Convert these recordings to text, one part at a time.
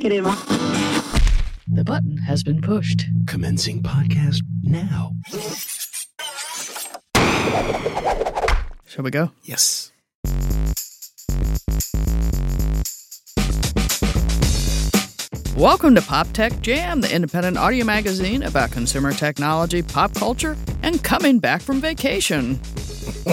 crema. The button has been pushed. Commencing podcast now. Shall we go? Yes. Welcome to Pop Tech Jam, the independent audio magazine about consumer technology, pop culture, and coming back from vacation.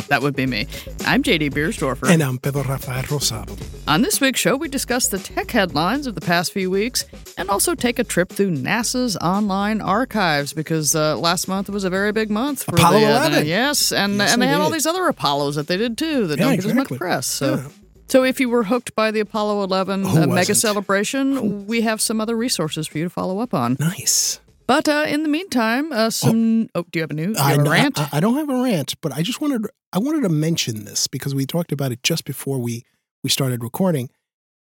that would be me. I'm JD Biersdorfer. And I'm Pedro Rafael Rosado. On this week's show, we discuss the tech headlines of the past few weeks and also take a trip through NASA's online archives because uh, last month was a very big month for Apollo the, uh, 11. yes, and Yes, and they had all these other Apollos that they did too that Yeah, don't get as much press. So. Yeah. So, if you were hooked by the Apollo 11 uh, mega celebration, we have some other resources for you to follow up on. Nice. But uh, in the meantime, uh, some. Oh, do you have a new have a know- rant? I, I don't have a rant, but I just wanted I wanted to mention this because we talked about it just before we we started recording.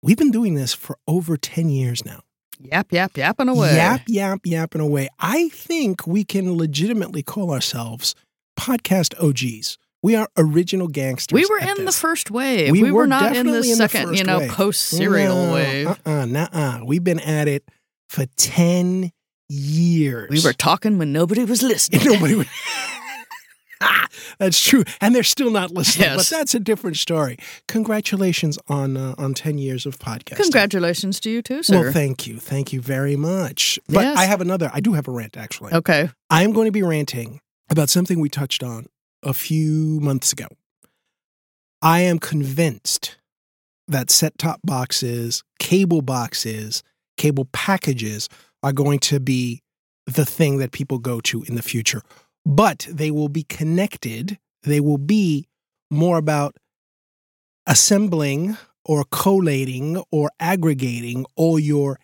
We've been doing this for over 10 years now. yap, yap, yap, yapping away. Yap, yap, yap, yapping away. I think we can legitimately call ourselves podcast OGs. We are original gangsters. We were in the first wave. We We, were, were not in the in the second, you know, post serial No, wave. Uh-uh, nuh-uh. We've been at it for 10 years. We were talking when nobody was listening. Nobody would. Ah, that's true, and they're still not listening. Yes. But that's a different story. Congratulations on uh, on ten years of podcasting. Congratulations to you too, sir. Well, thank you, thank you very much. But Yes. I have another. I do have a rant actually. okay. I am going to be ranting about something we touched on a few months ago. I am convinced that set top boxes, cable boxes, cable packages are going to be the thing that people go to in the future. But they will be connected, they will be more about assembling or collating or aggregating all your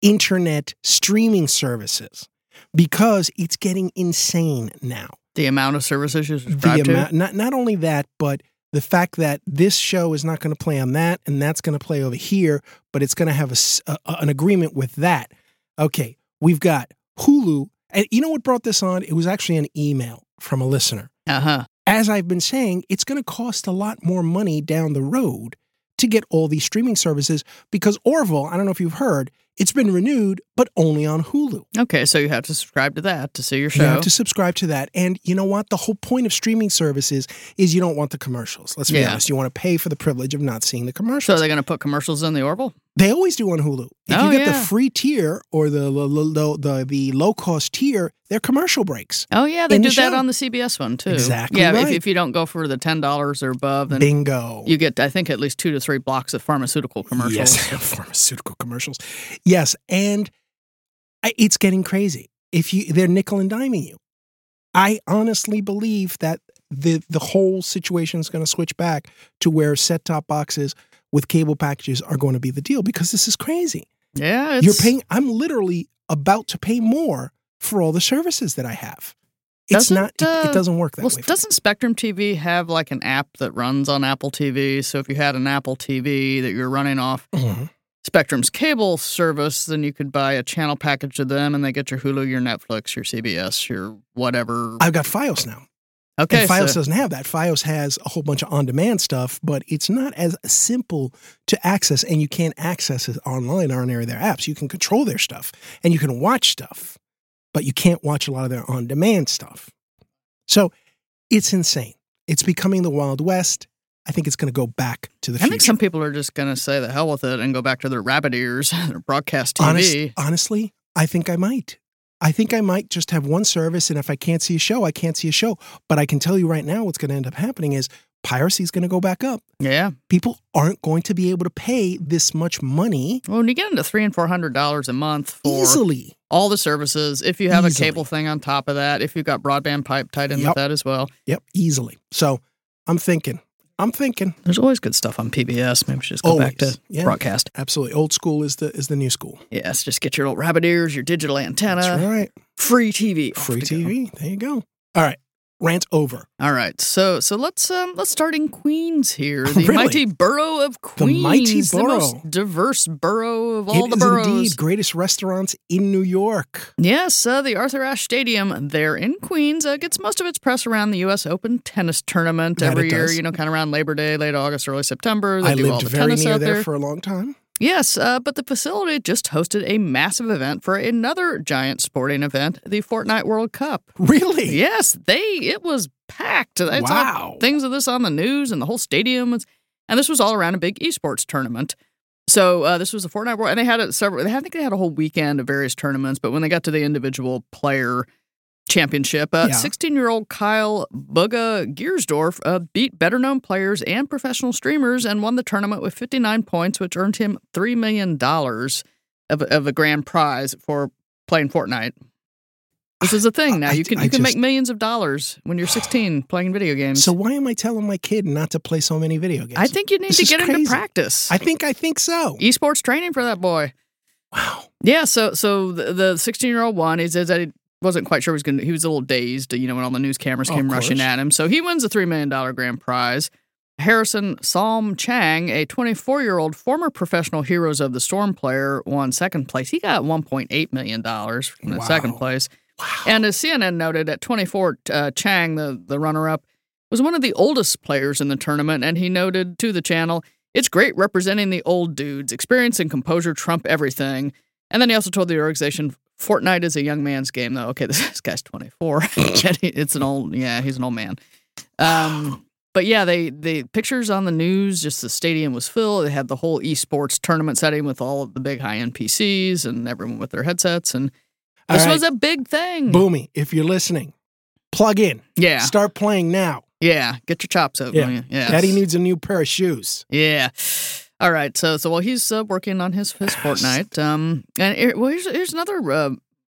internet streaming services because it's getting insane now. The amount of services you subscribe The to. amount, not not only that, but the fact that this show is not going to play on that and that's going to play over here, but it's going to have a a an agreement with that. Okay, we've got Hulu, and you know what brought this on? It was actually an email from a listener. Uh huh. As I've been saying, it's going to cost a lot more money down the road to get all these streaming services because Orville, I don't know if you've heard, it's been renewed, but only on Hulu. Okay, so you have to subscribe to that to see your show. You have to subscribe to that. And you know what? The whole point of streaming services is you don't want the commercials. Let's be Yeah. honest. You want to pay for the privilege of not seeing the commercials. so they're going to put commercials in the Orville? They always do on Hulu. If Oh, you get yeah. the free tier or the the, the, the, low cost tier, they're commercial breaks. Oh yeah, they In the that show. on the CBS one too. Exactly Yeah, if, right. if you don't go for the ten dollars or above, then Bingo. you get I think at least two to three blocks of pharmaceutical commercials. Yes, pharmaceutical commercials. Yes, and I- it's getting crazy. If you they're nickel and diming you. I honestly believe that the the whole situation is going to switch back to where set top boxes with cable packages are going to be the deal because this is crazy. Yeah, it's, You're paying I'm literally about to pay more for all the services that I have. It's Doesn't, not it, uh, it doesn't work that Well, way. doesn't Spectrum TV have like an app that runs on Apple TV? So if you had an Apple TV that you're running off Mhm. Spectrum's cable service, then you could buy a channel package to them, and they get your Hulu, your Netflix, your CBS, your whatever. I've got Fios now. Okay, and Fios so, doesn't have that. Fios has a whole bunch of on-demand stuff, but it's not as simple to access, and you can't access it online or on any of their apps. You can control their stuff, and you can watch stuff, but you can't watch a lot of their on-demand stuff. So it's insane. It's becoming the Wild West. I think it's going to go back to the I future. think some people are just going to say the hell with it and go back to their rabbit ears, their broadcast TV. Honest- honestly, I think I might. I think I might just have one service, and if I can't see a show, I can't see a show. But I can tell you right now, what's going to end up happening is piracy is going to go back up. yeah. People aren't going to be able to pay this much money Well, when you get into three and four hundred dollars a month for easily. all the services, if you have Easily. a cable thing on top of that, if you've got broadband pipe tied in Yep. with that as well, Yep, easily. So I'm thinking, I'm thinking, there's always good stuff on PBS. Maybe we should just go back to Yeah. broadcast. absolutely. Old school is the is the new school. Yes, just get your little rabbit ears, your digital antenna, That's right. free TV, Free to go. TV. There you go. All right. Rant over. All right, so so let's um let's start in Queens here, the Really? mighty borough of The Queens, mighty the most diverse borough of all It the boroughs. indeed greatest restaurants in New York. Yes, uh, the Arthur Ashe Stadium there in Queens uh, gets most of its press around the U.S. Open tennis tournament That every year. You know, kind of around Labor Day, late August, early September. They I do all lived the very tennis near out there, there. for a long time. Yes, uh, but the facility just hosted a massive event for another giant sporting event, the Fortnite World Cup. Really? Yes, they it was packed. I Wow. things of this on the news, and the whole stadium was, and this was all around a big esports tournament. So uh, this was the Fortnite World, and they had it several. They had, I think they had a whole weekend of various tournaments. But when they got to the individual player championship, Yeah. sixteen-year-old Kyle Bugha Giersdorf uh, beat better-known players and professional streamers and won the tournament with fifty-nine points, which earned him three million dollars of, of a grand prize for playing Fortnite. This is a thing now. You can I you can just- make millions of dollars when you're 16 playing video games. So why am I telling my kid not to play so many video games? I think you need This to get into crazy. practice. I think I think so. Esports training for that boy. Wow. Yeah. So so the- the 16 year old one He says that he wasn't quite sure he was going. to He was a little dazed, you know, when all the news cameras came rushing at him. So he wins a three million dollar grand prize. Harrison Psalm Chang, a 24 year old former professional Heroes of the Storm player, won second place. He got 1.8 million dollars from the Wow. second place. Wow. And as CNN noted, at 24, uh, Chang, the, the runner up, was one of the oldest players in the tournament. And he noted to the channel, it's great representing the old dudes. Experience and composure trump everything. And then he also told the organization, Fortnite is a young man's game, though. Okay, this guy's 24. It's an old, yeah, he's an old man. Um, but yeah, they the pictures on the news, just the stadium was filled. They had the whole esports tournament setting with all of the big high end PCs and everyone with their headsets. And All this right. was a big thing. Boomy, if you're listening, plug in. Yeah. Start playing now. Yeah, get your chops out. Yeah. Yeah, yeah. Daddy needs a new pair of shoes. Yeah. All right. So, so while he's uh, working on his his Fortnite, um, and here, well, here's here's another uh,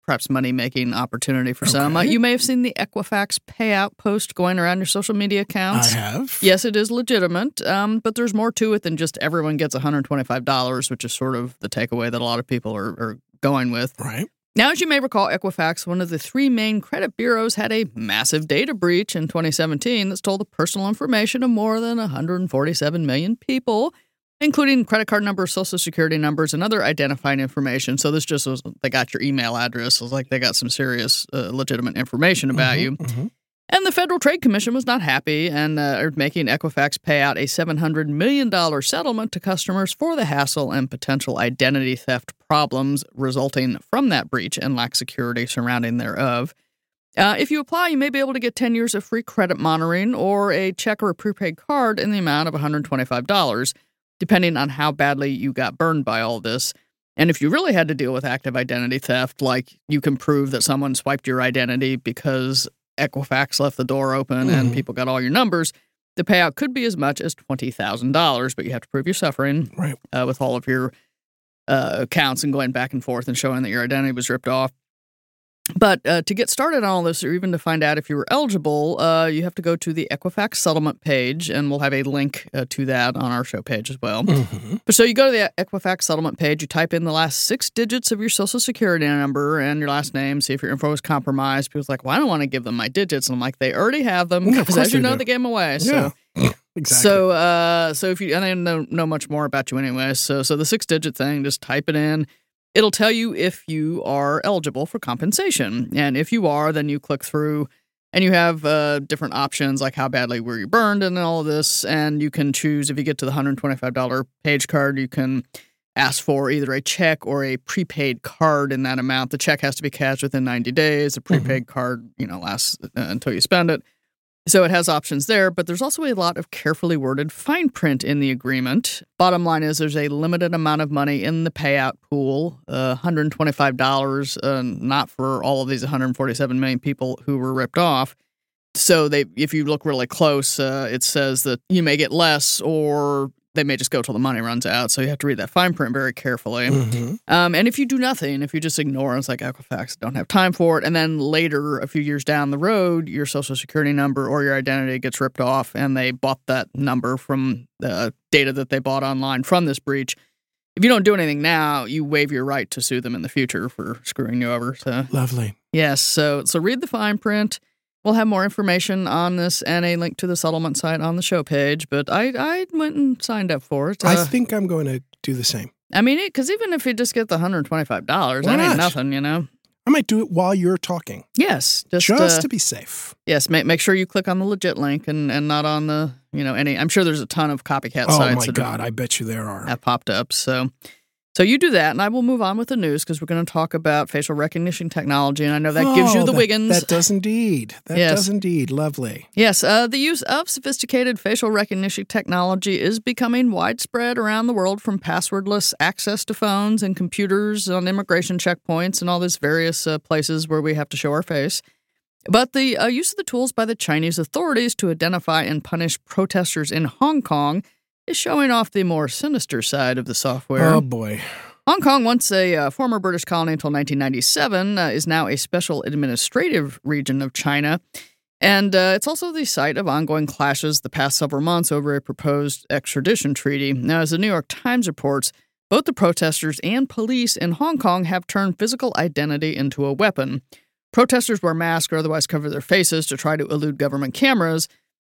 perhaps money making opportunity for some. Uh, you may have seen the Equifax payout post going around your social media accounts. I have. Yes, it is legitimate, um, but there's more to it than just everyone gets $125, which is sort of the takeaway that a lot of people are, are going with. Right. Now, as you may recall, Equifax, one of the three main credit bureaus, had a massive data breach in 2017 that stole the personal information of more than 147 million people, including credit card numbers, social security numbers, and other identifying information. So this just was they got your email address. It was like they got some serious, uh, legitimate information about Mhm, you. mhm. And the Federal Trade Commission was not happy and uh, making Equifax pay out a $700 million settlement to customers for the hassle and potential identity theft problems resulting from that breach and lack security surrounding thereof. Uh, if you apply, you may be able to get 10 years of free credit monitoring or a check or a prepaid card in the amount of $125, depending on how badly you got burned by all this. And if you really had to deal with active identity theft, like you can prove that someone swiped your identity because Equifax left the door open and Mhm. people got all your numbers, the payout could be as much as $20,000, but you have to prove you're suffering Right. uh, with all of your uh, accounts and going back and forth and showing that your identity was ripped off. But uh, to get started on all this, or even to find out if you were eligible, uh, you have to go to the Equifax settlement page, and we'll have a link uh, to that on our show page as well. Mhm. But so you go to the Equifax settlement page, you type in the last six digits of your social security number and your last name, see if your info is compromised. People's like, well, I don't want to give them my digits. And I'm like, they already have them because course as you know, do. they gave them away. So Yeah. Exactly. so, uh, so if you and I don't know, know much more about you anyway, so so the six digit thing, just type it in. It'll tell you if you are eligible for compensation, and if you are, then you click through, and you have uh, different options like how badly were you burned and all of this, and you can choose if you get to the hundred twenty five dollar page card, you can ask for either a check or a prepaid card in that amount. The check has to be cashed within ninety days. A prepaid card, you know, lasts uh, until you spend it. So it has options there, but there's also a lot of carefully worded fine print in the agreement. Bottom line is there's a limited amount of money in the payout pool, uh, $125, uh, not for all of these 147 million people who were ripped off. So they, if you look really close, uh, it says that you may get less, or they may just go till the money runs out. So you have to read that fine print very carefully. Mhm. Um, and if you do nothing, if you just ignore it, it's like Equifax don't have time for it. And then later, a few years down the road, your social security number or your identity gets ripped off and they bought that number from the data that they bought online from this breach. If you don't do anything now, you waive your right to sue them in the future for screwing you over. So Lovely. yes, so so read the fine print. We'll have more information on this and a link to the settlement site on the show page. But I I went and signed up for it. I Uh, think I'm going to do the same. I mean, because even if you just get the hundred twenty-five dollars, that ain't nothing, you know. I might do it while you're talking, Yes, just, just uh, to be safe. yes. Make make sure you click on the legit link and and not on the you know any. I'm sure there's a ton of copycat Oh sites my that God, I bet you there are. have popped up. So So you do that, and I will move on with the news because we're going to talk about facial recognition technology, and I know that gives you Oh, the that- Wiggins. That does indeed. That Yes. does indeed. Lovely. Yes, uh, the use of sophisticated facial recognition technology is becoming widespread around the world from passwordless access to phones and computers on immigration checkpoints and all these various uh, places where we have to show our face. But the uh, use of the tools by the Chinese authorities to identify and punish protesters in Hong Kong is showing off the more sinister side of the software. Oh boy. Hong Kong, once a uh, former British colony until 1997, uh, is now a special administrative region of China. And uh, it's also the site of ongoing clashes the past several months over a proposed extradition treaty. Now, as the New York Times reports, both the protesters and police in Hong Kong have turned physical identity into a weapon. Protesters wear masks or otherwise cover their faces to try to elude government cameras,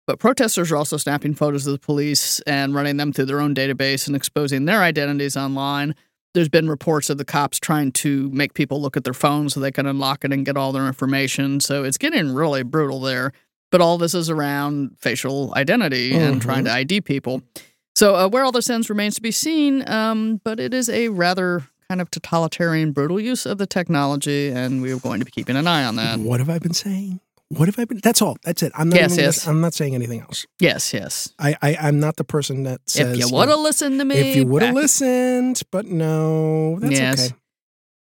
but protesters are also snapping photos of the police and running them through their own database and exposing their identities online. There's been reports of the cops trying to make people look at their phones so they can unlock it and get all their information. So it's getting really brutal there. But all this is around facial identity and Mhm. trying to ID people. So uh, where all this ends remains to be seen. Um, but it is a rather kind of totalitarian, brutal use of the technology, and we are going to be keeping an eye on that. What have I been saying? What have I been? That's all. That's it. I'm not. Yes, yes. I'm not saying anything else. Yes, yes. I, I I'm not the person that says. if you would have listened to me, If you would have listened, but no, that's Yes. okay.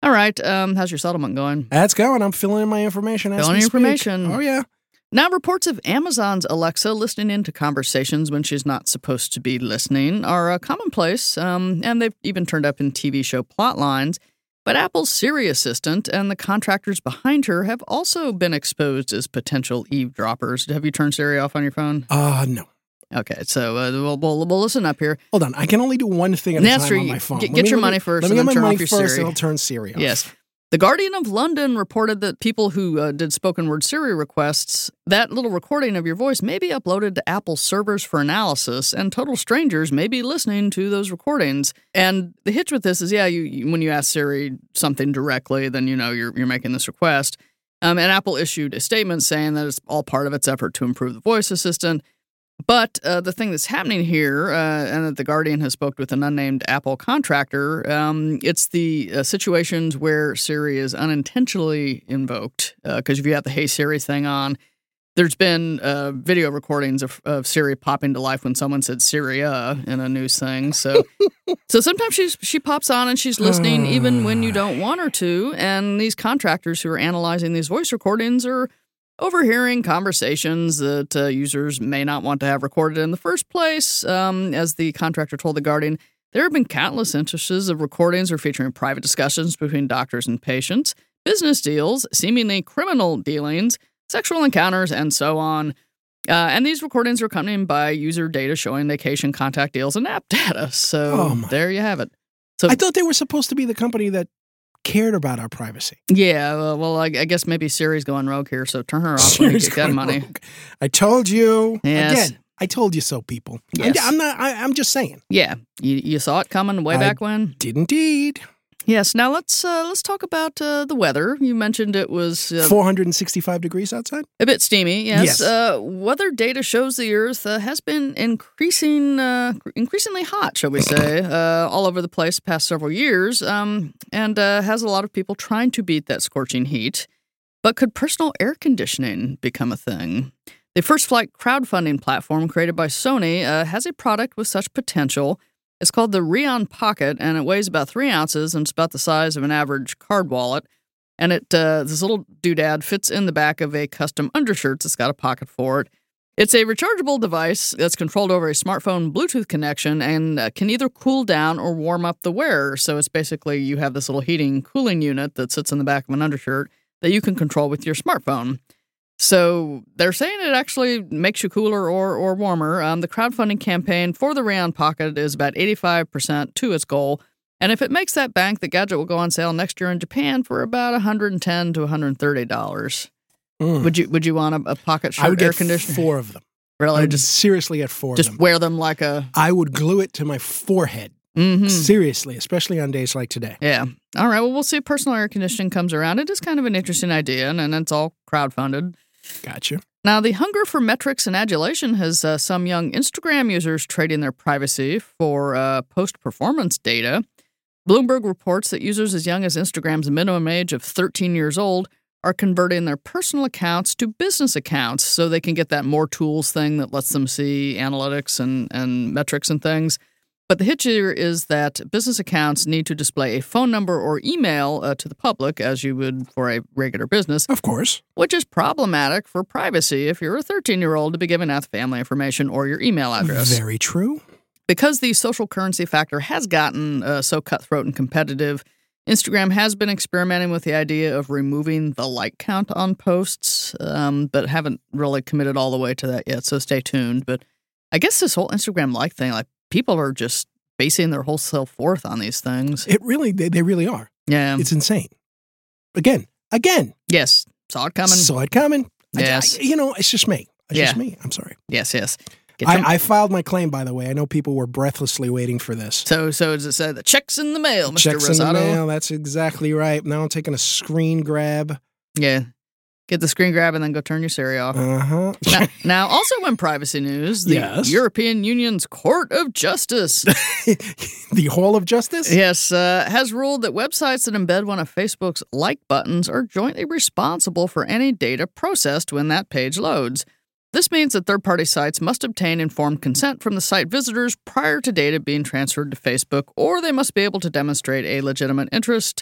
All right. Um, how's your settlement going? That's going. I'm filling in my information. As Filling in speak. information. Oh yeah. Now, reports of Amazon's Alexa listening into conversations when she's not supposed to be listening are uh, commonplace, um, and they've even turned up in TV show plot lines. But Apple's Siri assistant and the contractors behind her have also been exposed as potential eavesdroppers. Have you turned Siri off on your phone? Uh no. Okay, so uh, we'll, we'll, we'll listen up here. Hold on. I can only do one thing at a time on my phone. Get- get me- your money first Let me get my turn money off your first, Siri. and I'll turn Siri off. Yes. The Guardian of London reported that people who uh, did spoken word Siri requests, that little recording of your voice may be uploaded to Apple servers for analysis, and total strangers may be listening to those recordings. And the hitch with this is, yeah, you, you when you ask Siri something directly, then you know you're you're making this request. Um, and Apple issued a statement saying that it's all part of its effort to improve the voice assistant. But uh, the thing that's happening here, uh, and that the Guardian has spoke with an unnamed Apple contractor, um, it's the uh, situations where Siri is unintentionally invoked. Because if you have the Hey Siri thing on, there's been uh, video recordings of, of Siri popping to life when someone said Syria in a news thing. So, so sometimes she's she pops on and she's listening even when you don't want her to. And these contractors who are analyzing these voice recordings are overhearing conversations that uh, users may not want to have recorded in the first place. Um, as the contractor told The Guardian, there have been countless instances of recordings or featuring private discussions between doctors and patients, business deals, seemingly criminal dealings, sexual encounters, and so on. Uh, and these recordings are accompanied by user data showing location, contact deals, and app data. So Oh, there you have it. So I thought they were supposed to be the company that cared about our privacy. yeah, well, well I, I guess maybe Siri's going rogue here. So turn her off you get that money. rogue. I told you Yes. again. I told you so, people. I'm- Yes. I'm, not. I, I'm just saying. Yeah, you, you saw it coming way I- back when. Did indeed. Yes. Now let's uh, let's talk about uh, the weather. You mentioned it was uh, 465 degrees outside. a bit steamy. Yes. Yes. Uh, weather data shows the Earth uh, has been increasing, uh, increasingly hot, shall we say, uh, all over the place the past several years, um, and uh, has a lot of people trying to beat that scorching heat. But could personal air conditioning become a thing? The First Flight crowdfunding platform created by Sony uh, has a product with such potential. It's called the Reon Pocket, and it weighs about three ounces, and it's about the size of an average card wallet. And it uh, this little doodad fits in the back of a custom undershirt that's got a pocket for it. It's a rechargeable device that's controlled over a smartphone Bluetooth connection and uh, can either cool down or warm up the wearer. So it's basically you have this little heating cooling unit that sits in the back of an undershirt that you can control with your smartphone. So they're saying it actually makes you cooler or, or warmer. Um, the crowdfunding campaign for the Reon Pocket is about 85% to its goal. And if it makes that bank, the gadget will go on sale next year in Japan for about 110 to 130 dollars. Mm. Would you Would you want a, a pocket I would air conditioner? four of them. Really, just seriously get four just of them. wear them like a. I would glue it to my forehead. mhm. Seriously, especially on days like today. Yeah. All right. Well, we'll see if personal air conditioning comes around. It is kind of an interesting idea, and, and it's all crowdfunded. Gotcha. Now, the hunger for metrics and adulation has uh, some young Instagram users trading their privacy for uh, post performance data. Bloomberg reports that users as young as Instagram's minimum age of 13 years old are converting their personal accounts to business accounts so they can get that more tools thing that lets them see analytics and, and metrics and things. But the hitch here is that business accounts need to display a phone number or email uh, to the public, as you would for a regular business, Of course. which is problematic for privacy if you're a 13 year old to be giving out family information or your email address. Very true. Because the social currency factor has gotten uh, so cutthroat and competitive, Instagram has been experimenting with the idea of removing the like count on posts, um, but haven't really committed all the way to that yet. So stay tuned. But I guess this whole Instagram like thing, like people are just basing their whole self worth on these things. It really, they, they really are. Yeah. It's insane. Again, again, yes. Saw it coming. saw it coming. I- Yes. I- you know, it's just me. It's just me. I'm sorry. yes. Yes. I, I filed my claim, by the way. I know people were breathlessly waiting for this. so so does it say the checks in the mail, Mr. Checks in the Rosado? mail. That's exactly right. Now I'm taking a screen grab. Yeah. Get the screen grab and then go turn your Siri off. Uh huh. now, now, also in privacy news, the Yes. European Union's Court of Justice, the Hall of Justice. yes, uh, has ruled that websites that embed one of Facebook's like buttons are jointly responsible for any data processed when that page loads. This means that third party sites must obtain informed consent from the site visitors prior to data being transferred to Facebook, or they must be able to demonstrate a legitimate interest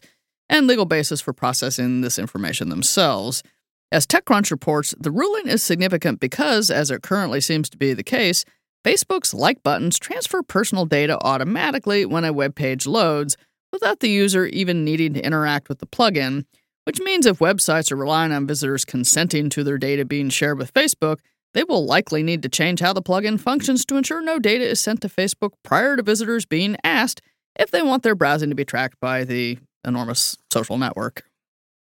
and legal basis for processing this information themselves. As TechCrunch reports, the ruling is significant because, as it currently seems to be the case, Facebook's like buttons transfer personal data automatically when a web page loads without the user even needing to interact with the plugin, which means if websites are relying on visitors consenting to their data being shared with Facebook, they will likely need to change how the plugin functions to ensure no data is sent to Facebook prior to visitors being asked if they want their browsing to be tracked by the enormous social network.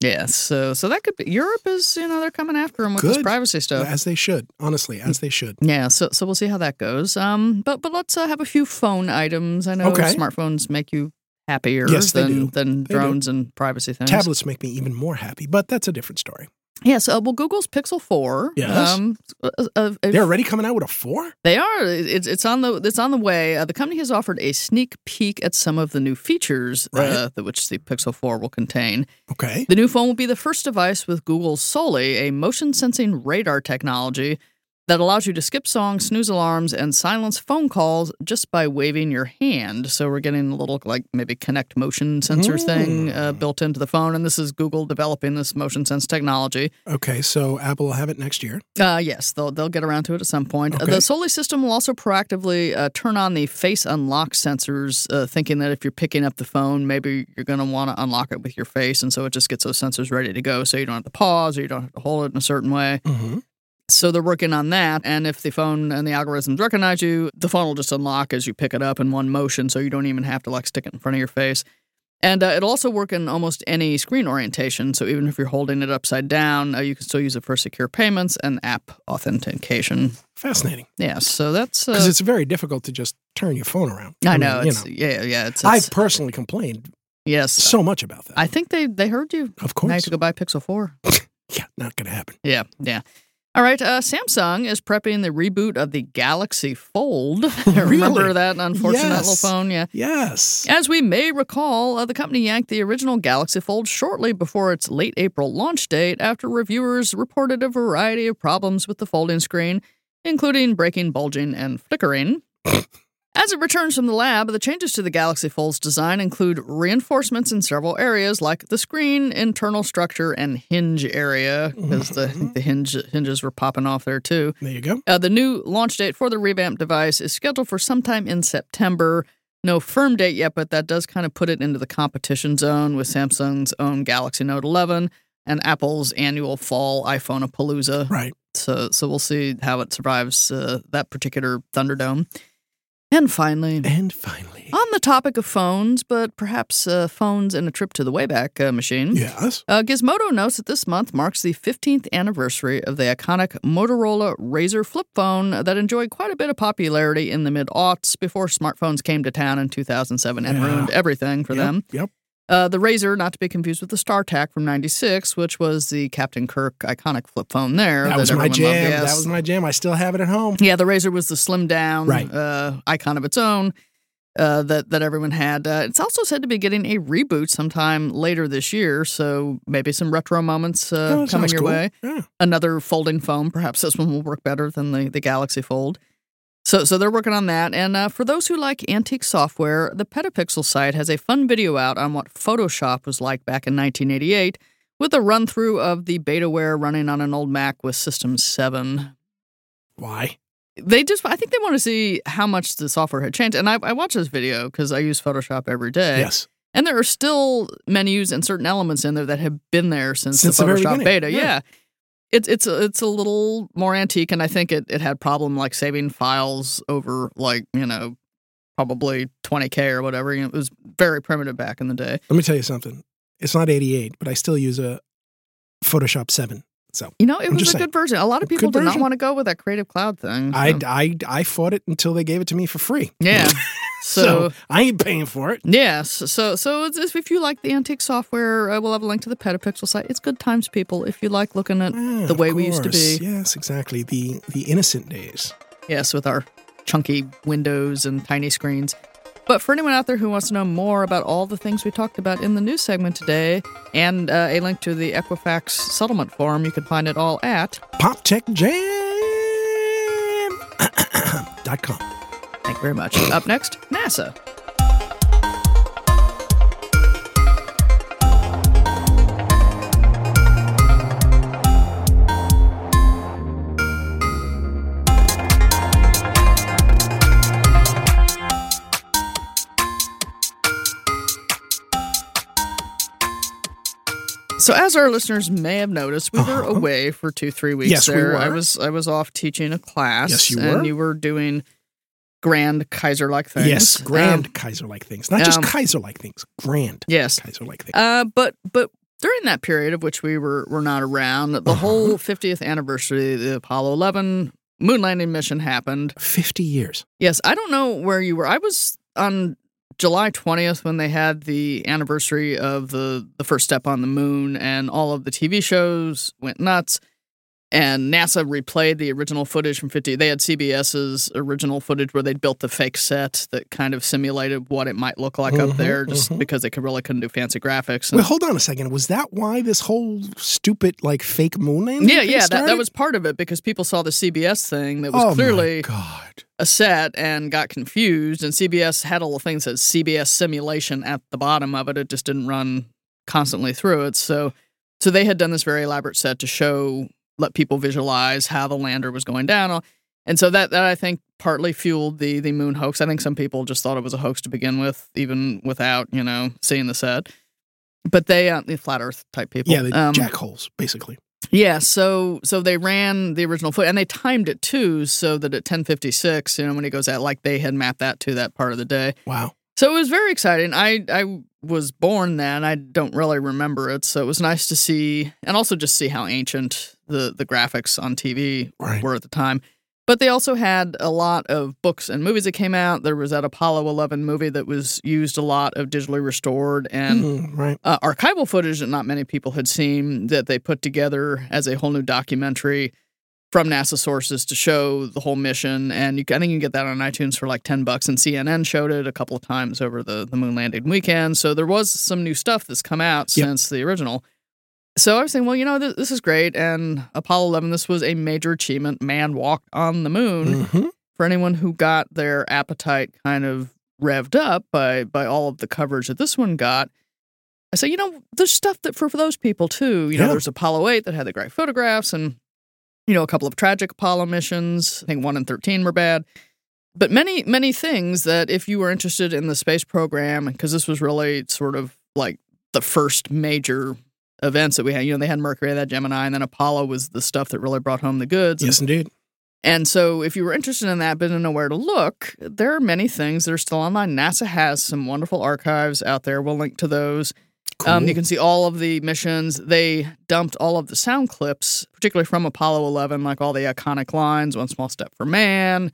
Yes, so so that could be Europe is you know they're coming after them with this privacy stuff. As they should, honestly, as they should. Yeah, so so we'll see how that goes. Um, but but let's uh, have a few phone items. I know Okay. smartphones make you happier Yes, they than do. than They do. drones and privacy things. Tablets make me even more happy, but that's a different story. Yes. Uh, well, Google's Pixel Four. Yes. Um, uh, uh, They're already coming out with a four. They are. It's it's on the it's on the way. Uh, the company has offered a sneak peek at some of the new features Right. uh, that which the Pixel 4 will contain. Okay. The new phone will be the first device with Google's Soli, a motion sensing radar technology that allows you to skip songs, snooze alarms, and silence phone calls just by waving your hand. So we're getting a little like maybe Kinect motion sensor thing uh, Mm. built into the phone, and this is Google developing this motion sense technology. Okay. So Apple will have it next year. Uh, yes, they'll they'll get around to it at some point. Uh, Okay. The Soli system will also proactively uh, turn on the face unlock sensors, uh, thinking that if you're picking up the phone, maybe you're going to want to unlock it with your face, and so it just gets those sensors ready to go, so you don't have to pause or you don't have to hold it in a certain way. Mm-hmm. So they're working on that, and if the phone and the algorithms recognize you, the phone will just unlock as you pick it up in one motion, so you don't even have to like stick it in front of your face. And uh, it'll also work in almost any screen orientation. So even if you're holding it upside down, uh, you can still use it for secure payments and app authentication. Fascinating. Yeah, so that's. Because Uh, it's very difficult to just turn your phone around. I mean, know. you It's, yeah, yeah. It's, I've personally complained yes. so much about that. I think they they heard you. of Now you have to go buy Pixel Four. Yeah, not going to happen. Yeah, yeah. All right, uh, Samsung is prepping the reboot of the Galaxy Fold. Remember Really? that unfortunate little phone? Yeah. Yes. As we may recall, uh, the company yanked the original Galaxy Fold shortly before its late April launch date after reviewers reported a variety of problems with the folding screen, including breaking, bulging, and flickering. As it returns from the lab, the changes to the Galaxy Fold's design include reinforcements in several areas like the screen, internal structure, and hinge area, because the, the hinge, hinges were popping off there too. There you go. Uh, the new launch date for the revamped device is scheduled for sometime in September. No firm date yet, but that does kind of put it into the competition zone with Samsung's own Galaxy Note 11 and Apple's annual fall iPhone Palooza. Right. So, so we'll see how it survives uh, that particular Thunderdome. And finally, And finally. on the topic of phones, but perhaps uh, phones and a trip to the Wayback uh, Machine. Yes. Uh, Gizmodo notes that this month marks the 15th anniversary of the iconic Motorola Razr flip phone that enjoyed quite a bit of popularity in the mid aughts before smartphones came to town in 2007 and Yeah. ruined everything for Yep, them. Yep. Uh, the Razr, not to be confused with the StarTAC from 96, which was the Captain Kirk iconic flip phone there. That was my jam. That was my jam. I still have it at home. Yeah, the Razr was the slim down Right. uh, icon of its own. uh, that that everyone had. Uh, it's also said to be getting a reboot sometime later this year, so maybe some retro moments uh, Oh, coming your cool. way. Yeah. Another folding phone. perhaps this one will work better than the the Galaxy Fold. So, so they're working on that. And uh, for those who like antique software, the Petapixel site has a fun video out on what Photoshop was like back in 1988, with a run through of the betaware running on an old Mac with System 7 Why? they just i think they want to see how much the software had changed and i, I watch this video because i use photoshop every day Yes. and there are still menus and certain elements in there that have been there since, Since the the photoshop beginning, beta yeah. yeah, It's it's a, it's a little more antique and i think it, it had problem like saving files over like you know probably 20k or whatever you know, it was very primitive back in the day Let me tell you something. It's not 88, but I still use a Photoshop 7. So you know it I'm was a just good version a lot of Good people did not want to go with that creative cloud thing so- I, I, I fought it until they gave it to me for free. yeah So, so I ain't paying for it. Yes. So so it's, if you like the antique software, uh, we'll have a link to the Petapixel site. It's good times, people. If you like looking at Yeah, the way we used to be. Yes, exactly. The the innocent days. Yes, with our chunky windows and tiny screens. But for anyone out there who wants to know more about all the things we talked about in the news segment today, and uh, a link to the Equifax settlement form, you can find it all at. PopTechJam.com. Thank you very much. Up next, NASA. So, as our listeners may have noticed, we were Uh-huh. away for two, three weeks. Yes, we there, I was I was off teaching a class. Yes, you and were. you were doing grand Kaiser like things. Yes, grand Um, Kaiser like things. Not just um, Kaiser like things, grand yes. Kaiser like things. Uh, but but during that period of which we were were not around, the Uh-huh. whole 50th anniversary of the Apollo 11 moon landing mission happened. 50 years. Yes, I don't know where you were. I was on July 20th when they had the anniversary of the the first step on the moon and all of the TV shows went nuts. And NASA replayed the original footage from 50. They had CBS's original footage where they'd built the fake set that kind of simulated what it might look like up Mhm, there just mhm. because they could really couldn't do fancy graphics. And- Well, hold on a second. Was that why this whole stupid, like, fake moon landing? yeah, thing yeah, that, that was part of it because people saw the CBS thing that was oh clearly God. a set and got confused. And CBS had all the things that CBS simulation at the bottom of it. It just didn't run constantly through it. So, so they had done this very elaborate set to show, let people visualize how the lander was going down. And so that, that I think partly fueled the the moon hoax. I think some people just thought it was a hoax to begin with, even without you know seeing the set. But they, uh, the flat Earth type people, Yeah, the um, jackholes, basically. yeah, so so they ran the original foot and they timed it too, so that at ten fifty six, you know, when he goes out, like they had mapped that to that part of the day. Wow. So it was very exciting. I I was born then. I don't really remember it, so it was nice to see, and also just see how ancient the the graphics on TV Right. were at the time. But they also had a lot of books and movies that came out. There was that Apollo 11 movie that was used a lot of digitally restored and Mhm, right. uh, archival footage that not many people had seen that they put together as a whole new documentary from NASA sources to show the whole mission. And you, I think you can get that on iTunes for like 10 bucks. And CNN showed it a couple of times over the, the moon landing weekend. So there was some new stuff that's come out Yep. since the original. So I was saying, well, you know, this, this is great. And Apollo 11, this was a major achievement. Man walked on the moon Mhm. for anyone who got their appetite kind of revved up by by all of the coverage that this one got. I say, you know, there's stuff that for, for those people too. You know, there's Apollo 8 that had the great photographs and, you know, a couple of tragic Apollo missions. I think 1 and 13 were bad. But many, many things that if you were interested in the space program, because this was really sort of like the first major events that we had. You know, they had Mercury, had Gemini, and then Apollo was the stuff that really brought home the goods. And Yes, indeed. and so, if you were interested in that but didn't know where to look, there are many things that are still online. NASA has some wonderful archives out there. We'll link to those. Cool. Um, you can see all of the missions. They dumped all of the sound clips, particularly from Apollo 11, like all the iconic lines One Small Step for Man,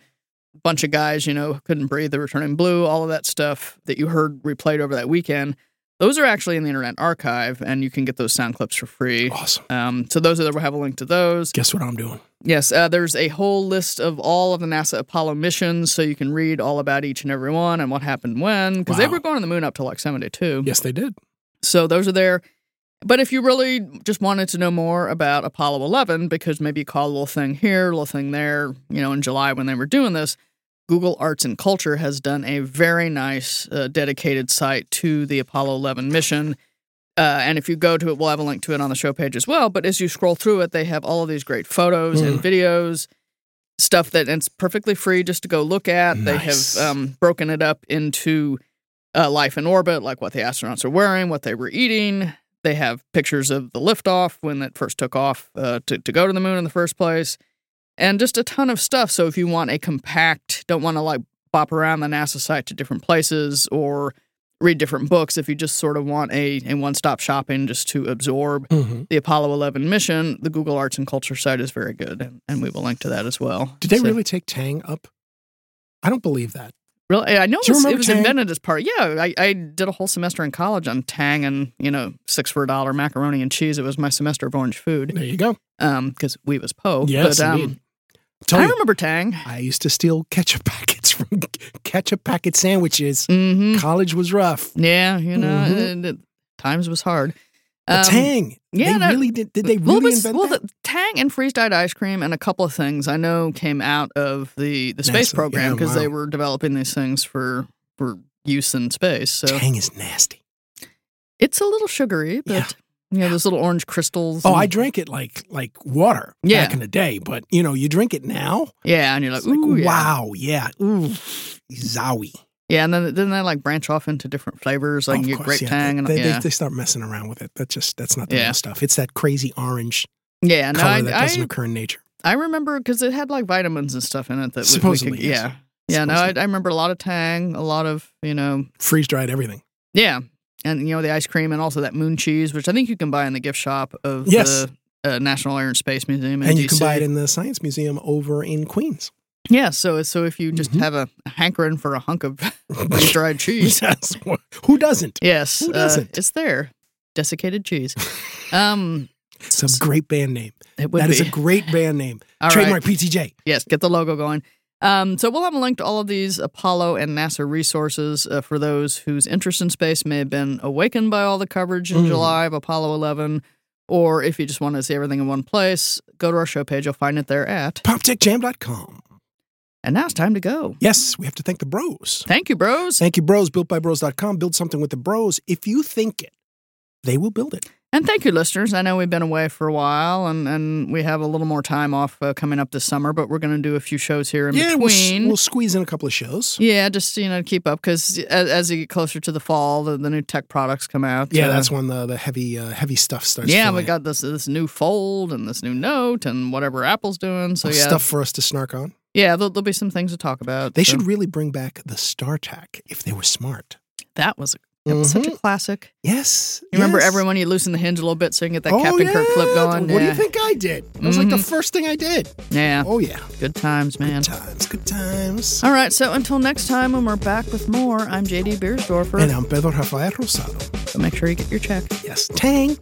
a bunch of guys, you know, couldn't breathe, the were turning blue, all of that stuff that you heard replayed over that weekend. Those are actually in the Internet Archive, and you can get those sound clips for free. Awesome. Um, so those are the, we'll have a link to those. Guess what I'm doing? Yes, uh, there's a whole list of all of the NASA Apollo missions, so you can read all about each and every one and what happened when, because they were going to the moon up to like 72. Yes, they did. So those are there. But if you really just wanted to know more about Apollo 11, because maybe you caught a little thing here, a little thing there, you know, in July when they were doing this, Google Arts and Culture has done a very nice uh, dedicated site to the Apollo 11 mission. Uh, and if you go to it, we'll have a link to it on the show page as well. But as you scroll through it, they have all of these great photos and videos, stuff that it's perfectly free just to go look at. They have um, broken it up into uh, life in orbit, like what the astronauts are wearing, what they were eating. They have pictures of the liftoff when it first took off uh, to, to go to the moon in the first place, and just a ton of stuff. So if you want a compact, don't want to like bop around the NASA site to different places or read different books, if you just sort of want a, a one stop shopping just to absorb hmm the Apollo 11 mission, the Google Arts and Culture site is very good, and, and we will link to that as well. Did they So- really take Tang up? I don't believe that. Really, I know it was, it was invented as part. Yeah, I, I did a whole semester in college on Tang and you know six for a dollar macaroni and cheese. It was my semester of orange food. There you go. Um, because we was po. Yes, but, um, indeed. I you, remember Tang. I used to steal ketchup packets from ketchup packet sandwiches. Mm-hmm. College was rough. Yeah, you know, Mhm. it- it- times was hard. Um, Tang. yeah, they that- really did. Did they really invent well, that? the Tang and freeze dried ice cream and a couple of things I know came out of the the space NASA, program yeah, because they were developing these things for for use in space. So Tang is nasty. it's a little sugary, but Yeah. You know, those little orange crystals. Oh, and- I drank it like like water Yeah. back in the day, but you know, you drink it now. yeah, and you're like, It's like Ooh, yeah. wow, yeah, ooh, zowie. Yeah, and then then they like branch off into different flavors, like Of you get grape yeah. tang and they, they, yeah, they start messing around with it. That's just that's not the Yeah. real stuff. It's that crazy orange yeah. No, color I, that I, doesn't occur in nature. I remember because it had like vitamins and stuff in it that we- we Supposedly, could, yes. yeah, yeah. No, I, I remember a lot of tang, a lot of you know, Freeze dried everything. yeah, and you know the ice cream and also that moon cheese, which I think you can buy in the gift shop of Yes. the uh, National Air and Space Museum in And you can buy it in the Science Museum over in Queens. Yeah, so so if you just Mhm. have a hankering for a hunk of dried cheese, yes. Who doesn't? yes, Who uh, doesn't? it's there. Desiccated cheese. Um, It's a great band name. it would That be. is a great band name. All right. Trademark PTJ. Yes, get the logo going. Um, so we'll have a link to all of these Apollo and NASA resources uh, for those whose interest in space may have been awakened by all the coverage in Mm. July of Apollo 11, or if you just want to see everything in one place, go to our show page. You'll find it there at. PopTechJam.com. And now it's time to go. Yes, we have to thank the bros. Thank you, bros. Thank you, bros. BuiltByBros.com. Build something with the bros. If you think it, they will build it. And thank you, listeners. I know we've been away for a while, and, and we have a little more time off uh, coming up this summer, but we're going to do a few shows here in yeah, we'll, between. we'll squeeze in a couple of shows. yeah, just you know, to keep up because as, as you get closer to the fall, the, the new tech products come out. Yeah, uh, that's when the, the heavy uh, heavy stuff starts. yeah, flowing. we got this this new Fold and this new Note and whatever Apple's doing. So yeah, stuff for us to snark on. yeah, there'll, there'll be some things to talk about. They so should really bring back the StarTAC if they were smart. That was, that was such a classic. Yes. You remember Mm-hmm. everyone you loosen the hinge a little bit so you can get that Oh, Captain yeah. Kirk clip going. What do you think I did? That was like the Mhm. first thing I did. Yeah, Oh yeah. good times, man. Good times. Good times. All right, so until next time when we're back with more, I'm JD Biersdorfer. And I'm Pedro Rafael Rosado. So make sure you get your check. Yes. Tang.